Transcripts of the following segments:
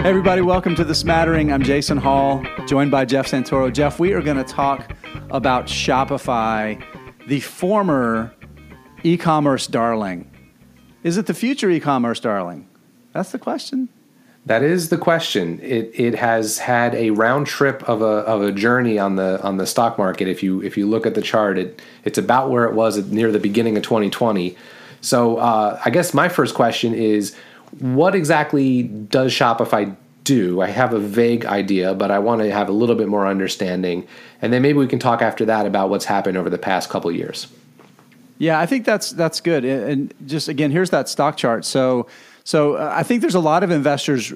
Hey everybody, welcome to The Smattering. I'm Jason Hall, joined by Jeff Santoro. Jeff, we are going to talk about Shopify, the former e-commerce darling. Is it the future e-commerce darling? That's the question. That is the question. It it has had a round trip of a of a journey on the on the stock market. If you if you look at the chart, it it's about where it was near the beginning of 2020. So uh, I guess my first question is, what exactly does Shopify do? I have a vague idea, but I want to have a little bit more understanding, and then maybe we can talk after that about what's happened over the past couple years. Yeah, I think that's that's good. And just again, here's that stock chart. So so uh, I think there's a lot of investors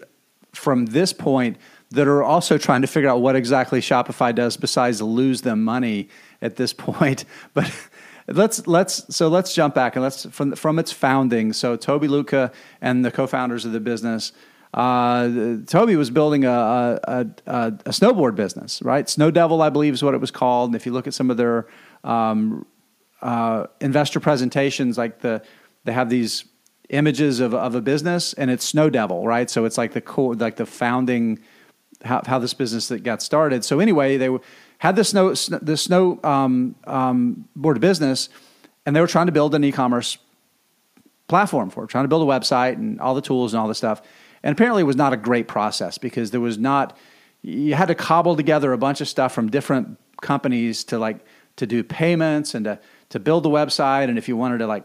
from this point that are also trying to figure out what exactly Shopify does besides lose them money at this point. But let's let's so let's jump back and let's from from its founding. So Toby Lütke and the co-founders of the business. Uh, Toby was building a, a, a, a, snowboard business, right? Snow Devil, I believe, is what it was called. And if you look at some of their um, uh, investor presentations, like the they have these images of, of a business and it's Snow Devil, right? So it's like the core, like the founding, how, how this business that got started. So anyway, they had the snow, the snow um, um, board of business and they were trying to build an e-commerce platform for it, trying to build a website and all the tools and all the stuff. And apparently it was not a great process because there was not, you had to cobble together a bunch of stuff from different companies to like, to do payments and to, to build the website. And if you wanted to like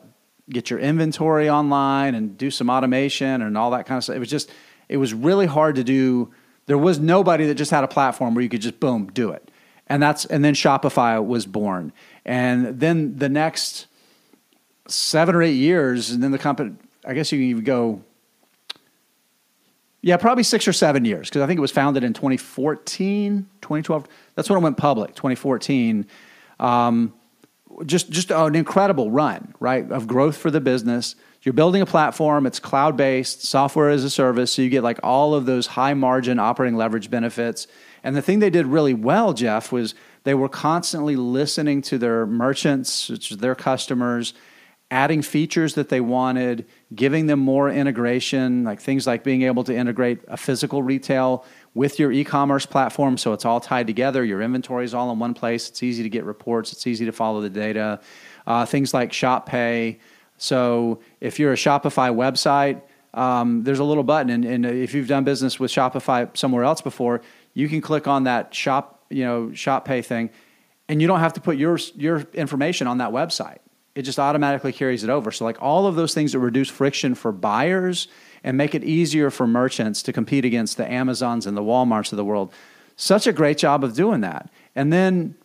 get your inventory online and do some automation and all that kind of stuff. It was just, it was really hard to do. There was nobody that just had a platform where you could just boom, do it. And that's, and then Shopify was born. And then the next seven or eight years, and then the company, I guess you can even go, yeah, probably six or seven years, because I think it was founded in 2014, 2012. That's when it went public, 2014. Um, just just an incredible run, right, of growth for the business. You're building a platform, it's cloud based, software as a service, so you get like all of those high margin operating leverage benefits. And the thing they did really well, Jeff, was they were constantly listening to their merchants, which their customers, adding features that they wanted, giving them more integration, like things like being able to integrate a physical retail with your e-commerce platform so it's all tied together your inventory is all in one place it's easy to get reports it's easy to follow the data uh, things like shop pay. So if you're a shopify website um, there's a little button and, and, if you've done business with shopify somewhere else before you can click on that shop you know shop pay thing and you don't have to put your your information on that website it just automatically carries it over so like all of those things that reduce friction for buyers and make it easier for merchants to compete against the Amazons and the Walmarts of the world. Such a great job of doing that. And then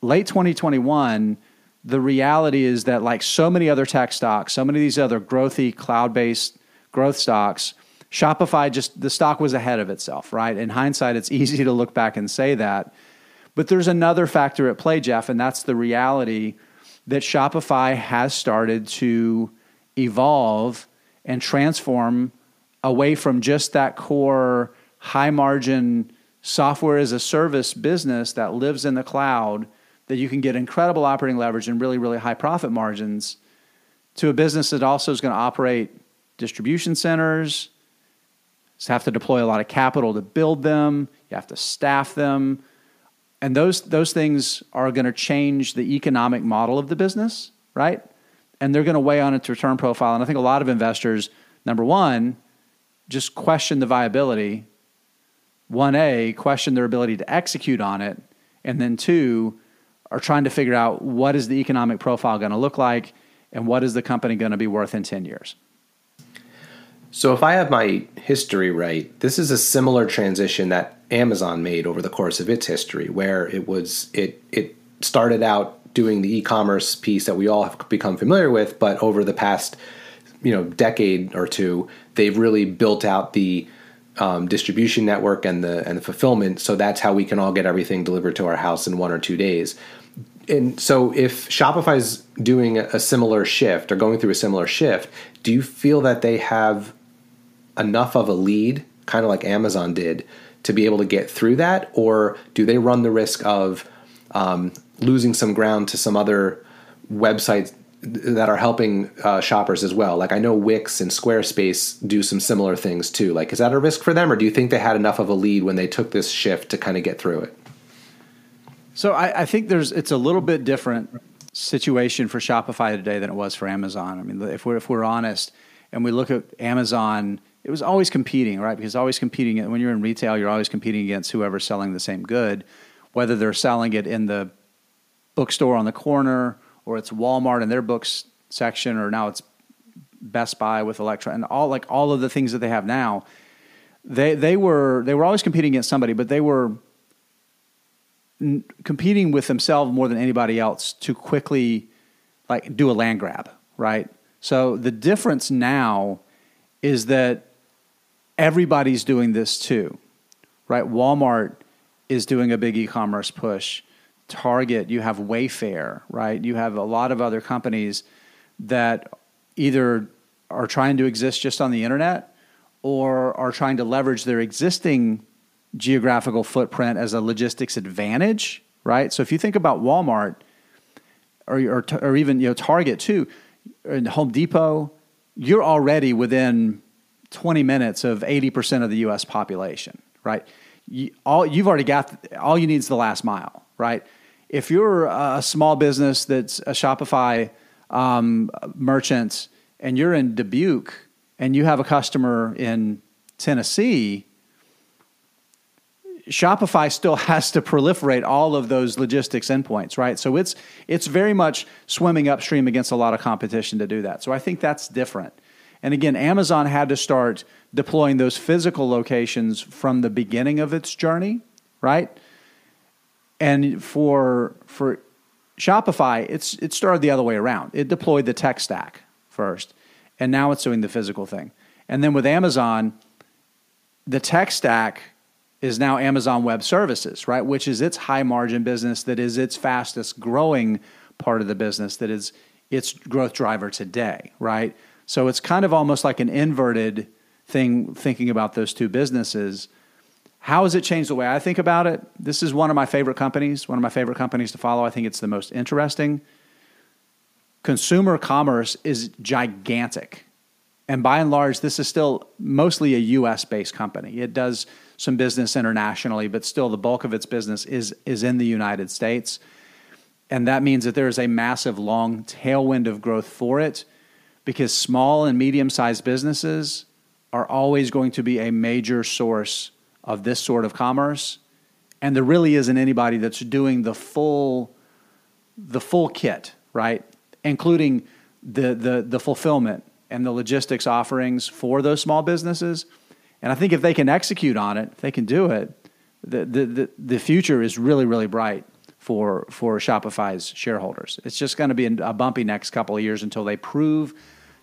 late 2021, the reality is that, like so many other tech stocks, so many of these other growthy, cloud based growth stocks, Shopify just, the stock was ahead of itself, right? In hindsight, it's easy to look back and say that. But there's another factor at play, Jeff, and that's the reality that Shopify has started to evolve and transform away from just that core high margin software as a service business that lives in the cloud that you can get incredible operating leverage and really really high profit margins to a business that also is going to operate distribution centers you have to deploy a lot of capital to build them you have to staff them and those those things are going to change the economic model of the business right and they're going to weigh on its return profile and i think a lot of investors number one just question the viability. 1A, question their ability to execute on it. And then two, are trying to figure out what is the economic profile going to look like and what is the company going to be worth in 10 years. So, if I have my history right, this is a similar transition that Amazon made over the course of its history, where it was it it started out doing the e-commerce piece that we all have become familiar with, but over the past you know decade or two, they've really built out the um, distribution network and the and the fulfillment. So that's how we can all get everything delivered to our house in one or two days. And so, if Shopify's doing a similar shift or going through a similar shift, do you feel that they have enough of a lead, kind of like Amazon did, to be able to get through that, or do they run the risk of um, losing some ground to some other websites that are helping uh, shoppers as well. Like I know Wix and Squarespace do some similar things too. Like is that a risk for them, or do you think they had enough of a lead when they took this shift to kind of get through it? So I, I think there's it's a little bit different situation for Shopify today than it was for Amazon. I mean, if we're if we're honest and we look at Amazon, it was always competing, right? Because always competing when you're in retail, you're always competing against whoever's selling the same good, whether they're selling it in the bookstore on the corner or it's Walmart in their books section, or now it's Best Buy with Electra, and all like all of the things that they have now. They they were they were always competing against somebody, but they were competing with themselves more than anybody else to quickly like do a land grab, right? So the difference now is that everybody's doing this too, right? Walmart is doing a big e-commerce push. Target, you have Wayfair, right? You have a lot of other companies that either are trying to exist just on the internet or are trying to leverage their existing geographical footprint as a logistics advantage, right? So if you think about Walmart or, or, or even you know Target too, and Home Depot, you're already within 20 minutes of 80% of the U.S. population, right? You, all you've already got all you need is the last mile, right? If you're a small business that's a Shopify um, merchant and you're in Dubuque and you have a customer in Tennessee, Shopify still has to proliferate all of those logistics endpoints, right? So it's it's very much swimming upstream against a lot of competition to do that. So I think that's different. And again, Amazon had to start deploying those physical locations from the beginning of its journey, right? And for for Shopify, it's it started the other way around. It deployed the tech stack first, and now it's doing the physical thing. And then with Amazon, the tech stack is now Amazon Web Services, right? Which is its high margin business that is its fastest growing part of the business that is its growth driver today, right? So it's kind of almost like an inverted thing thinking about those two businesses. How has it changed the way I think about it? This is one of my favorite companies, one of my favorite companies to follow. I think it's the most interesting. Consumer commerce is gigantic. And by and large, this is still mostly a US based company. It does some business internationally, but still the bulk of its business is, is in the United States. And that means that there is a massive long tailwind of growth for it because small and medium sized businesses are always going to be a major source of this sort of commerce. And there really isn't anybody that's doing the full, the full kit, right? Including the, the, the fulfillment and the logistics offerings for those small businesses. And I think if they can execute on it, if they can do it, the, the, the, the future is really, really bright for, for Shopify's shareholders. It's just going to be a bumpy next couple of years until they prove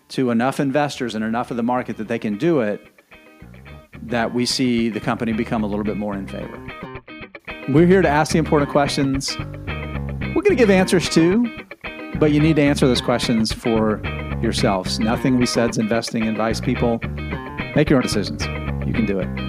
to enough investors and enough of the market that they can do it that we see the company become a little bit more in favor. We're here to ask the important questions. We're going to give answers too, but you need to answer those questions for yourselves. Nothing we said is investing advice, people. Make your own decisions. You can do it.